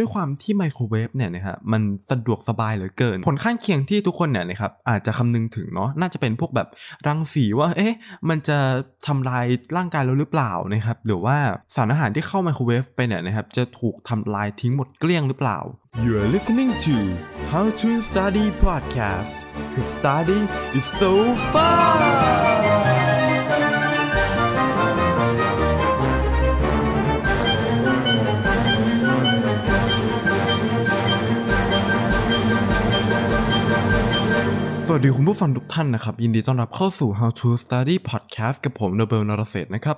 ด้วยความที่ไมโครเวฟเนี่ยนะฮะมันสะดวกสบายเหลือเกิน ผลข้างเคียงที่ทุกคนเนี่ยนะครับอาจจะคำนึงถึงเนาะน่าจะเป็นพวกแบบรังสีว่าเอ๊ะมันจะทำลายร่างกายเราหรือเปล่านะครับหรือว่าสารอาหารที่เข้าไมโครเวฟไปเนี่ยนะครับจะถูกทำลายทิ้งหมดเกลี้ยงหรือเปล่า You're listening to How to Study Podcast cause study is so fun สวัสดีคุณผู้ฟังทุกท่านนะครับ ยินดีต้อนรับเข้าสู่ How to Study Podcast กับผมโนเบลนรเศษนะครับ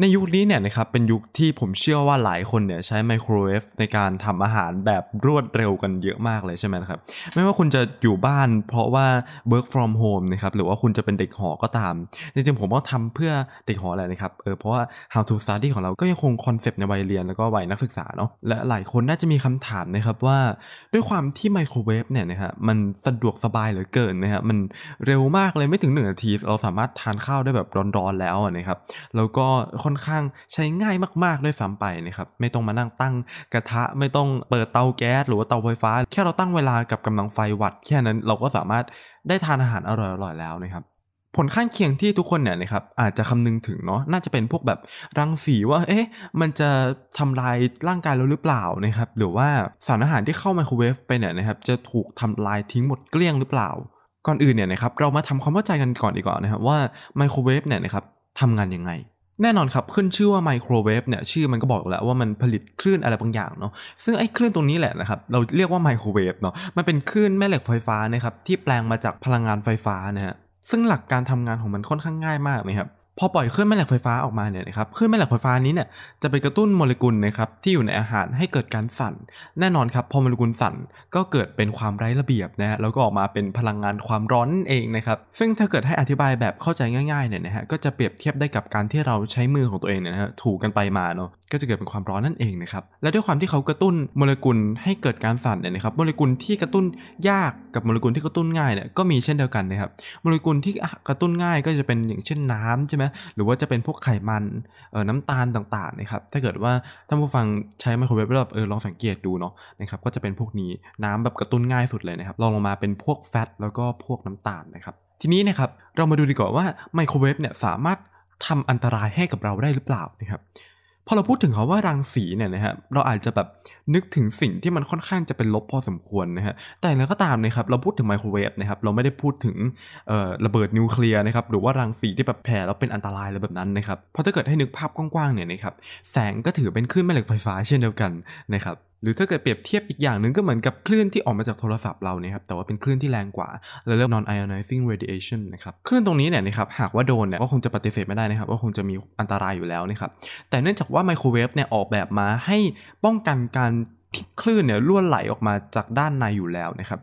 ในยุคนี้เนี่ยนะครับเป็นยุคที่ผมเชื่อว่าหลายคนเนี่ยใช้ไมโครเวฟในการทำอาหารแบบรวดเร็วกันเยอะมากเลยใช่ไหมครับ ไม่ว่าคุณจะอยู่บ้านเพราะว่า work from home นะครับหรือว่าคุณจะเป็นเด็กหอก็ตาม จริงๆผมก็ทำเพื่อเด็กหอแหละนะครับเออเพราะว่า how to study ของเราก็ยังคงคอนเซปต์ในวัยเรียนแล้วก็วัยนักศึกษาเนาะและหลายคนน่าจะมีคำถามนะครับว่าด้วยความที่ไมโครเวฟเนี่ยนะฮะมันสะดวกสบายเหลือเกินนะฮะมันเร็วมากเลยไม่ถึงหนึ่งนาที เราสามารถทานข้าวได้แบบร้อนๆแล้วนะครับแล้วก็ค่อนข้างใช้ง่ายมากๆด้วยซ้ำไปนะครับไม่ต้องมานั่งตั้งกระทะไม่ต้องเปิดเตาแก๊สหรือว่าเตาไฟฟ้า แค่เราตั้งเวลากับกำลังไฟวัด แค่นั้นเราก็สามารถได้ทานอาหารอร่อยๆแล้วนะครับผลข้างเคียงที่ทุกคนเนี่ยนะครับอาจจะคำนึงถึงเนาะน่าจะเป็นพวกแบบรังสีว่าเอ๊ะมันจะทำลายร่างกายเราหรือเปล่านะครับหรือว่าสารอาหารที่เข้าไมโครเวฟไปเนี่ยนะครับจะถูกทำลายทิ้งหมดเกลี้ยงหรือเปล่า ก่อนอื่นเนี่ยนะครับเรามาทำความเข้าใจกันก่อนดีกว่านะครับว่าไมโครเวฟเนี่ยนะครับทำงานยังไง แน่นอนครับขึ้นชื่อว่าไมโครเวฟเนี่ยชื่อมันก็บอกแล้วว่ามันผลิตคลื่นอะไรบางอย่างเนาะซึ่งไอ้คลื่นตรงนี้แหละนะครับเราเรียกว่าไมโครเวฟเนาะมันเป็นคลื่นแม่เหล็กไฟฟ้านะครับที่แปลงมาจากพลังงานไฟฟ้านะฮะซึ่งหลักการทำงานของมันค่อนข้างง่ายมากนะครับ พอปล่อยคลื่นแม่เหล็กไฟฟ้าออกมาเนี่ยนะครับคลื่นแม่เหล็กไฟฟ้านี้เนี่ยจะไปกระตุ้นโมเลกุลนะครับที่อยู่ในอาหารให้เกิดการสั่น แน่นอนครับพอโมเลกุลสั่นก็เกิดเป็นความไร้ระเบียบนะฮะแล้วก็ออกมาเป็นพลังงานความร้อนนั่นเองนะครับซึ่งถ้าเกิดให้อธิบายแบบเข้าใจง่ายๆเนี่ยนะฮะก็จะเปรียบเทียบได้กับการที่เราใช้มือของตัวเองเนี่ยนะฮะถูกันไปมาเนาะก็จะเกิดเป็นความร้อนนั่นเองนะครับและด้วยความที่เขากระตุ้นโมเลกุลให้เกิดการสั่นเนี่ยนะครับโมเลกุลที่กระตุ้นยากกับโมเลกุลที่กระตุ้นง่ายเนี่ยก็มีเช่นเดียวกันนะครับโมเลกุลที่กระตุ้นง่ายก็จะเป็นอย่างเช่นน้ำใช่ไหมหรือว่าจะเป็นพวกไขมันเอ่อน้ำตาลต่างๆนะครับถ้าเกิดว่าท่านผู้ฟังใช้ไมโครเวฟแล้วแบบเออลองสังเกตดูเนาะนะครับก็จะเป็นพวกนี้น้ำแบบกระตุ้นง่ายสุดเลยนะครับลองลงมาเป็นพวกแฟตแล้วก็พวกน้ำตาลนะครับทีนี้นะครับเรามาดูดีกว่าว่าไมโครเวฟเนี่ยสามารถทำอันตรายให้กับเราได้หรือเปล่านะครับ พอเราพูดถึงเขาว่ารังสีเนี่ยนะครับเราอาจจะแบบนึกถึงสิ่งที่มันค่อนข้างจะเป็นลบพอสมควรนะฮะแต่แล้วก็ตามนะครับเราพูดถึงไมโครเวฟนะครับเราไม่ได้พูดถึงระเบิดนิวเคลียร์นะครับหรือว่ารังสีที่แบบแผ่แล้วเป็นอันตรายอะไรแบบนั้นนะครับเพราะถ้าเกิดให้นึกภาพกว้างๆเนี่ยนะครับแสงก็ถือเป็นคลื่นแม่เหล็กไฟฟ้าเช่นเดียวกันนะครับ หรือถ้าเกิดเปรียบเทียบอีกอย่างหนึ่งก็เหมือนกับคลื่นที่ออกมาจากโทรศัพท์เราเนี่ยครับแต่ว่าเป็นคลื่นที่แรงกว่าเราเรียก non ionizing radiation นะครับคลื่นตรงนี้เนี่ยนะครับหากว่าโดนเนี่ยก็คงจะปฏิเสธไม่ได้นะครับว่าคงจะมีอันตรายอยู่แล้วนะครับแต่เนื่องจากว่าไมโครเวฟเนี่ยออกแบบมาให้ป้องกันการที่คลื่นเนี่ยล่วนไหลออกมาจากด้านในอยู่แล้วนะครับ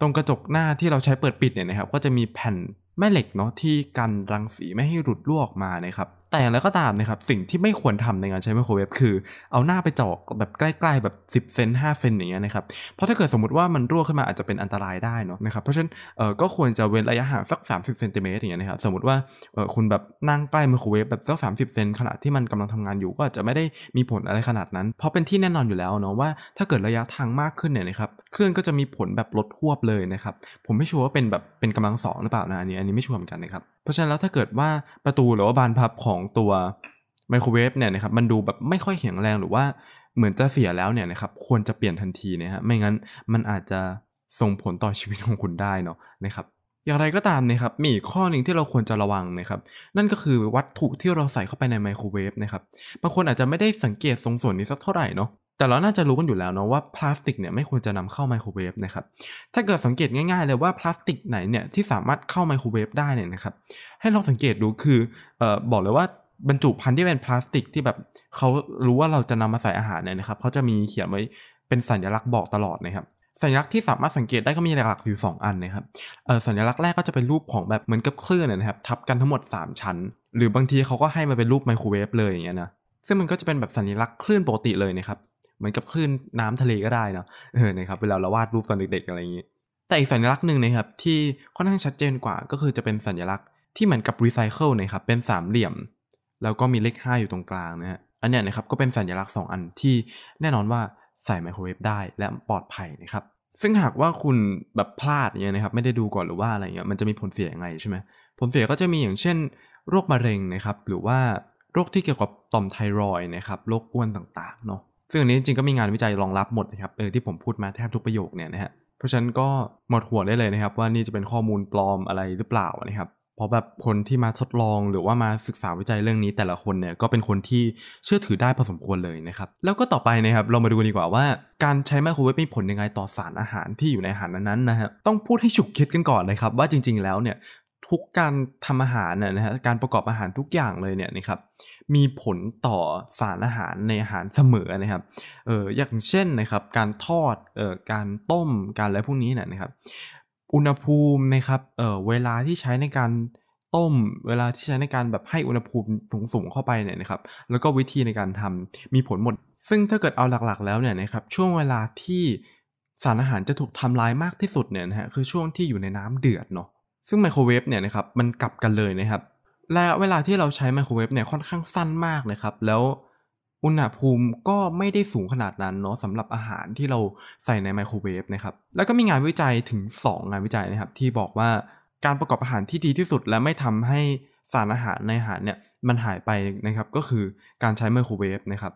ตรงกระจกหน้าที่เราใช้เปิดปิดเนี่ยนะครับก็จะมีแผ่นแม่เหล็กเนาะที่กันรังสีไม่ให้หลุดรั่วออกมานะครับ แต่อย่างไรก็ตามนะครับสิ่งที่ไม่ควรทำในการใช้ไมโครเวฟคือ เอาหน้าไปเจาะแบบใกล้ๆแบบ 10 เซน5เซนอย่างเงี้ยนะครับเพราะถ้าเกิดสมมติว่ามันรั่วขึ้นมาอาจจะเป็นอันตรายได้เนาะนะครับเพราะฉะนั้นเออก็ควรจะเว้นระยะห่างสัก 30เซนติเมตรอย่างเงี้ยนะครับสมมติว่าเออคุณแบบนั่งใกล้ไมโครเวฟแบบสัก30 เซนขณะที่มันกำลังทำงานอยู่ก็อาจจะไม่ได้มีผลอะไรขนาดนั้น เพราะเป็นที่แน่นอนอยู่แล้วเนาะว่าถ้าเกิดระยะทางมากขึ้นเนี่ยนะครับคลื่นก็จะมีผลแบบลดหวบเลยนะครับผมไม่ชัวร์ว่าเป็นแบบเป็นกำลังสองหรือเปล่านะอันนี้อันนี้ไม่ชัวร์เหมือนกันนะครับเพราะฉะนั้นแล้วถ้าเกิดว่าประตูหรือว่าบานพับของตัวไมโครเวฟเนี่ยนะครับมันดูแบบไม่ค่อยแข็งแรงหรือว่าเหมือนจะเสียแล้วเนี่ยนะครับควรจะเปลี่ยนทันทีนะฮะไม่งั้นมันอาจจะส่งผลต่อชีวิตของคุณได้เนาะนะครับอย่างไรก็ตามนะครับมีอีกข้อหนึ่งที่เราควรจะระวังนะครับนั่นก็คือวัตถุที่เราใส่เข้าไปในไมโครเวฟนะครับบางคนอาจจะไม่ได้สังเกตตรงส่วนนี้สักเท่าไหร่เนาะ แต่เราน่าจะรู้กันอยู่แล้วเนาะว่าพลาสติกเนี่ยไม่ควรจะนำเข้าไมโครเวฟนะครับ ถ้าเกิดสังเกตง่ายๆเลยว่าพลาสติกไหนเนี่ยที่สามารถเข้าไมโครเวฟได้เนี่ยนะครับ ให้ลองสังเกตดูคือเอ่อบอกเลยว่าบรรจุภัณฑ์ที่เป็นพลาสติกที่แบบเขารู้ว่าเราจะนำมาใส่อาหารเนี่ยนะครับเขาจะมีเขียนไว้เป็นสัญลักษณ์บอกตลอดนะครับสัญลักษณ์ที่สามารถสังเกตได้ก็มีหลักๆอยู่ 2 อันนะครับสัญลักษณ์แรกก็จะเป็นรูปของแบบเหมือนกับคลื่นนะครับทับกันทั้งหมด 3 ชั้น หรือบางทีเขาก็ให้มาเป็นรูปไมโครเวฟเลยอย่างเงี้ยนะซึ่งมันก็จะเป็นแบบสัญลักษณ์คลื่นปกติเลยนะครับ เหมือนกับคลื่นน้ำทะเลก็ได้เนาะเออนะครับเวลาเราวาดรูปตอนเด็กๆอะไรอย่างงี้ แต่อีกสัญลักษณ์หนึ่งนะครับที่ค่อนข้างชัดเจนกว่าก็คือจะเป็นสัญลักษณ์ที่เหมือนกับรีไซเคิลนะครับเป็นสามเหลี่ยม แล้วก็มีเลข 5 อยู่ตรงกลางนะฮะอันเนี้ยนะครับก็เป็นสัญลักษณ์ 2 อันที่แน่นอนว่าใส่ไมโครเวฟได้และปลอดภัยนะครับซึ่งหากว่าคุณแบบพลาดเนี่ยนะครับไม่ได้ดูก่อนหรือว่าอะไรเงี้ยมันจะมีผลเสียยังไงใช่ไหมผลเสียก็จะมีอย่างเช่น โรคมะเร็งนะครับหรือว่าโรคที่เกี่ยวกับต่อมไทรอยนะครับโรคอ้วนต่างๆเนาะ ซึ่งอันนี้จริงๆก็มีงานวิจัยรองรับหมดนะครับเออที่ผมพูดมาแทบทุกประโยคเนี่ยนะฮะเพราะฉะนั้นก็หมดหัวได้เลยนะครับ ว่านี่จะเป็นข้อมูลปลอมอะไรหรือเปล่านะครับเพราะแบบคนที่มาทดลองหรือว่ามาศึกษาวิจัยเรื่องนี้แต่ละคนเนี่ยก็เป็นคนที่เชื่อถือได้พอสมควรเลยนะครับ แล้วก็ต่อไปนะครับเรามาดูดีกว่าว่า การใช้ไมโครเวฟมีผลยังไงต่อสารอาหารที่อยู่ในอาหารนั้นๆนะฮะต้องพูดให้ฉุกคิดกันก่อนนะครับว่าจริง ๆแล้วเนี่ย ทุกการทำอาหารเนี่ยนะฮะการประกอบอาหารทุกอย่างเลยเนี่ยนะครับมีผลต่อสารอาหารในอาหารเสมอนะครับเอออย่างเช่นนะครับการทอดเอ่อการต้มการอะไรพวกนี้เนี่ยนะครับอุณหภูมินะครับเอ่อเวลาที่ใช้ในการต้มเวลาที่ใช้ในการแบบให้อุณหภูมิสูงๆเข้าไปเนี่ยนะครับแล้วก็วิธีในการทำมีผลหมด ซึ่งถ้าเกิดเอาหลักๆ แล้วเนี่ยนะครับช่วงเวลาที่สารอาหารจะถูกทำลายมากที่สุดเนี่ยนะฮะคือช่วงที่อยู่ในน้ำเดือดเนาะ ซึ่งไมโครเวฟเนี่ยนะครับมันกลับกันเลยนะครับและเวลาที่เราใช้ไมโครเวฟเนี่ยค่อนข้างสั้นมากนะครับ แล้วอุณหภูมิก็ไม่ได้สูงขนาดนั้นเนาะสำหรับอาหารที่เราใส่ในไมโครเวฟนะครับ แล้วก็มีงานวิจัยถึง 2 งานวิจัยนะครับ ที่บอกว่าการประกอบอาหารที่ดีที่สุด และไม่ทำให้สารอาหารในอาหารเนี่ยมันหายไปนะครับ ก็คือการใช้ไมโครเวฟนะครับ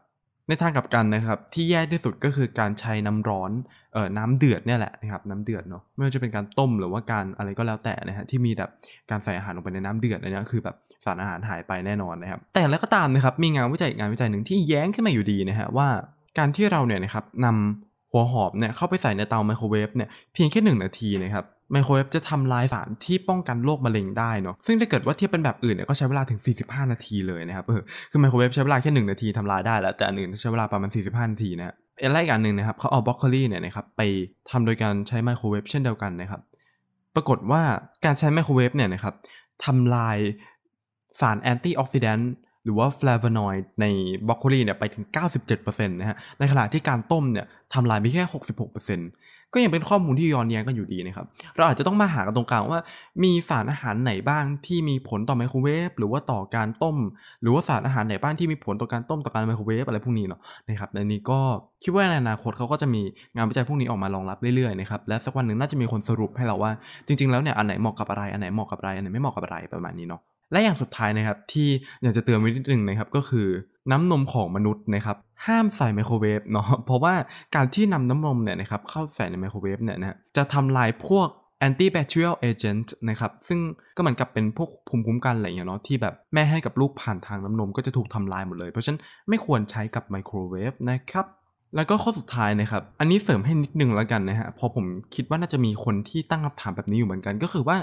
ในทางกลับกันนะครับที่แย่ที่สุดก็คือการใช้น้ำร้อนเอ่อน้ำเดือดเนี่ยแหละนะครับน้ำเดือดเนาะไม่ว่าจะเป็นการต้มหรือว่าการอะไรก็แล้วแต่นะฮะที่มีแบบการใส่อาหารลงไปในน้ำเดือดอันนี้คือแบบสารอาหารหายไปแน่นอนนะครับแต่แล้วก็ตามนะครับมีงานวิจัยงานวิจัยหนึ่งที่แย้งขึ้นมาอยู่ดีนะฮะว่าการที่เราเนี่ยนะครับนำหัวหอมเนี่ยเข้าไปใส่ในเตาไมโครเวฟเนี่ยเพียงแค่1นาทีนะครับ ไมโครเวฟจะทำลายสารที่ป้องกันโรคมะเร็งได้เนาะซึ่งถ้าเกิดว่าเทียบเป็นแบบอื่นเนี่ยก็ใช้เวลาถึง 45 นาทีเลยนะครับเออคือไมโครเวฟใช้เวลาแค่ 1 นาทีทำลายได้แล้ว แต่อันอื่นใช้เวลาประมาณ 45 นาทีนะฮะอะไรอีกอันหนึ่งนะครับเขาเอาบรอกโคลีเนี่ยนะครับไปทำโดยการใช้ไมโครเวฟเช่นเดียวกันนะครับปรากฏว่าการใช้ไมโครเวฟเนี่ยนะครับทำลายสาร antioxidant หรือว่าฟลาโวนอยด์ในบรอกโคลีเนี่ยไปถึง 97%นะฮะ ในขณะที่การต้มเนี่ยทำลายไปแค่ 66%ก็ยังเป็นข้อมูลที่ย้อนแย้งกันอยู่ดีนะครับ เราอาจจะต้องมาหากันตรงกลางว่า มีสารอาหารไหนบ้างที่มีผลต่อไมโครเวฟหรือว่าต่อการต้ม หรือว่าสารอาหารไหนบ้างที่มีผลต่อการต้มต่อการไมโครเวฟอะไรพวกนี้เนาะนะครับในนี้ก็คิดว่าในอนาคตเขาก็จะมีงานวิจัยพวกนี้ออกมารองรับเรื่อยๆนะครับและสักวันหนึ่งน่าจะมีคนสรุปให้เราว่า จริง ๆ แล้วเนี่ยอันไหนเหมาะกับอะไรอันไหนเหมาะกับอะไรอันไหนไม่เหมาะกับอะไรประมาณนี้เนาะ และอย่างสุดท้ายนะครับที่อยากจะเตือนไว้นิดนึงนะครับก็คือน้ำนมของมนุษย์นะครับห้ามใส่ไมโครเวฟเนาะเพราะว่าการที่นำน้ำนมเนี่ยนะครับเข้าใส่ในไมโครเวฟเนี่ยนะจะทำลายพวก antibacterial agent นะครับซึ่งก็เหมือนกับเป็นพวกภูมิคุ้มกันอะไรอย่างเงี้ยเนาะที่แบบแม่ให้กับลูกผ่านทางน้ำนมก็จะถูกทำลายหมดเลย เพราะฉะนั้นไม่ควรใช้กับไมโครเวฟนะครับ แล้วก็ข้อสุดท้ายนะครับ อันนี้เสริมให้นิดนึงแล้วกันนะฮะเพราะผมคิดว่าน่าจะมีคนที่ตั้งคำถามแบบนี้อยู่เหมือนกัน ก็คือว่า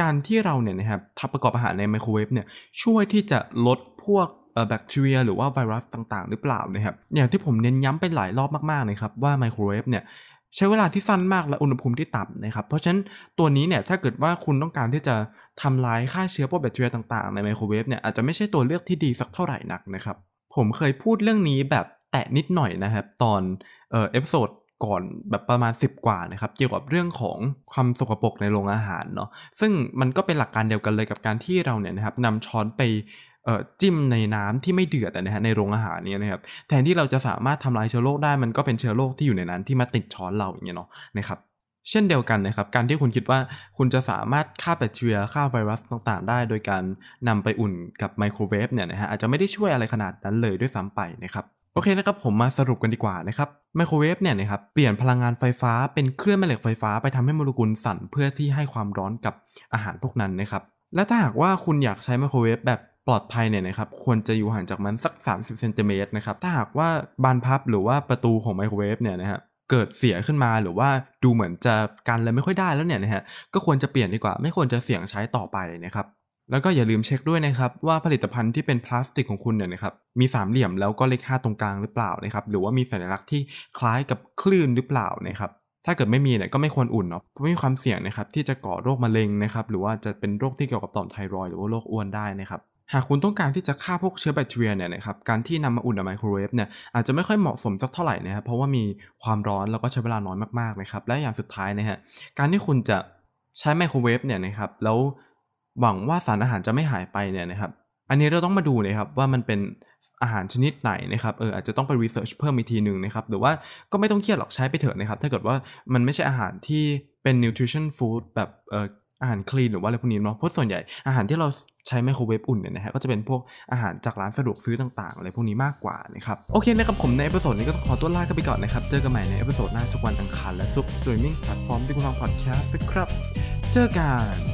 การที่เราเนี่ยนะครับทำประกอบอาหารในไมโครเวฟเนี่ยช่วยที่จะลดพวกแบคทีเรียหรือว่าไวรัสต่างๆ หรือเปล่านะครับอย่างที่ผมเน้นย้ำไปหลายรอบมากๆนะครับว่าไมโครเวฟเนี่ยใช้เวลาที่สั้นมากและอุณหภูมิที่ต่ำนะครับ เพราะฉะนั้นตัวนี้เนี่ยถ้าเกิดว่าคุณต้องการที่จะทำลายฆ่าเชื้อพวกแบคทีเรียต่างๆ ในไมโครเวฟเนี่ยอาจจะไม่ใช่ตัวเลือกที่ดีสักเท่าไหร่นักนะครับผมเคยพูดเรื่องนี้แบบ แตะนิดหน่อยนะครับ ตอน episode ก่อนแบบประมาณ 10 กว่านะครับเกี่ยวกับเรื่องของความสกปรกในโรงอาหารเนาะซึ่งมันก็เป็นหลักการเดียวกันเลยกับการที่เราเนี่ยนะครับนำช้อนไปจิ้มในน้ำที่ไม่เดือดนะฮะในโรงอาหารเนี่ยนะครับแทนที่เราจะสามารถทำลายเชื้อโรคได้มันก็เป็นเชื้อโรคที่อยู่ในนั้นที่มาติดช้อนเราอย่างเงี้ยเนาะนะครับเช่นเดียวกันนะครับ การที่คุณคิดว่าคุณจะสามารถฆ่าแบคทีเรียฆ่าไวรัสต่างๆ ได้ โดยการนำไปอุ่นกับไมโครเวฟเนี่ยนะฮะอาจจะไม่ได้ช่วยอะไรขนาดนั้นเลยด้วยซ้ำไปนะครับ โอเคนะครับผมมาสรุปกันดีกว่านะครับไมโครเวฟเนี่ยนะครับเปลี่ยนพลังงานไฟฟ้าเป็นเครื่องแม่เหล็กไฟฟ้าไปทำให้โมเลกุลสั่นเพื่อที่ให้ความร้อนกับอาหารพวกนั้นนะครับและถ้าหากว่าคุณอยากใช้ไมโครเวฟแบบปลอดภัยเนี่ยนะครับควรจะอยู่ห่างจากมันสัก 30เซนติเมตรนะครับถ้าหากว่าบานพับหรือว่าประตูของไมโครเวฟเนี่ยนะฮะเกิดเสียขึ้นมาหรือว่าดูเหมือนจะกันเลยไม่ค่อยได้แล้วเนี่ยนะฮะก็ควรจะเปลี่ยนดีกว่า ไม่ควรจะเสี่ยงใช้ต่อไปนะครับ แล้วก็อย่าลืมเช็คด้วยนะครับว่าผลิตภัณฑ์ที่เป็นพลาสติกของคุณเนี่ยนะครับมีสามเหลี่ยมแล้วก็เลข5ตรงกลางหรือเปล่านะครับหรือว่ามีสัญลักษณ์ที่คล้ายกับคลื่นหรือเปล่านะครับถ้าเกิดไม่มีเนี่ยก็ไม่ควรอุ่นเนาะเพราะมีความเสี่ยงนะครับที่จะก่อโรคมะเร็งนะครับหรือว่าจะเป็นโรคที่เกี่ยวกับต่อมไทรอยหรือว่าโรคอ้วนได้นะครับหากคุณต้องการที่จะฆ่าพวกเชื้อแบคทีเรียเนี่ยนะครับการที่นำมาอุ่นในไมโครเวฟเนี่ยอาจจะไม่ค่อยเหมาะสมสักเท่าไหร่นะครับเพราะว่ามีความร้อนแล้วก็ใช้เวลาน้อยมากๆนะครับและอย่างสุดท้ายนะฮะการที่คุณจะใช้ไมโครเวฟเนี่ยนะครับแล้ว หวังว่าสารอาหารจะไม่หายไปเนี่ยนะครับ อันนี้เราต้องมาดูนะครับว่ามันเป็นอาหารชนิดไหนนะครับเอออาจจะต้องไปรีเสิร์ชเพิ่มอีกทีหนึ่งนะครับหรือว่าก็ไม่ต้องเครียดหรอกใช้ไปเถอะนะครับ ถ้าเกิดว่ามันไม่ใช่อาหารที่เป็น nutrition food แบบเอออาหารคลีนหรือว่าอะไรพวกนี้เนาะเพราะส่วนใหญ่อาหารที่เราใช้ไมโครเวฟอุ่นเนี่ยนะฮะก็จะเป็นพวกอาหารจากร้านสะดวกซื้อต่างๆอะไรพวกนี้มากกว่านะครับโอเคนะครับผมใน episode นี้ก็ต้องขอตัวลากันไปก่อนนะครับ เจอกันใหม่ใน episode หน้าทุกวันอังคารและทุก streaming platform ที่คุณฟังพอดแคสต์นะครับ เจอกัน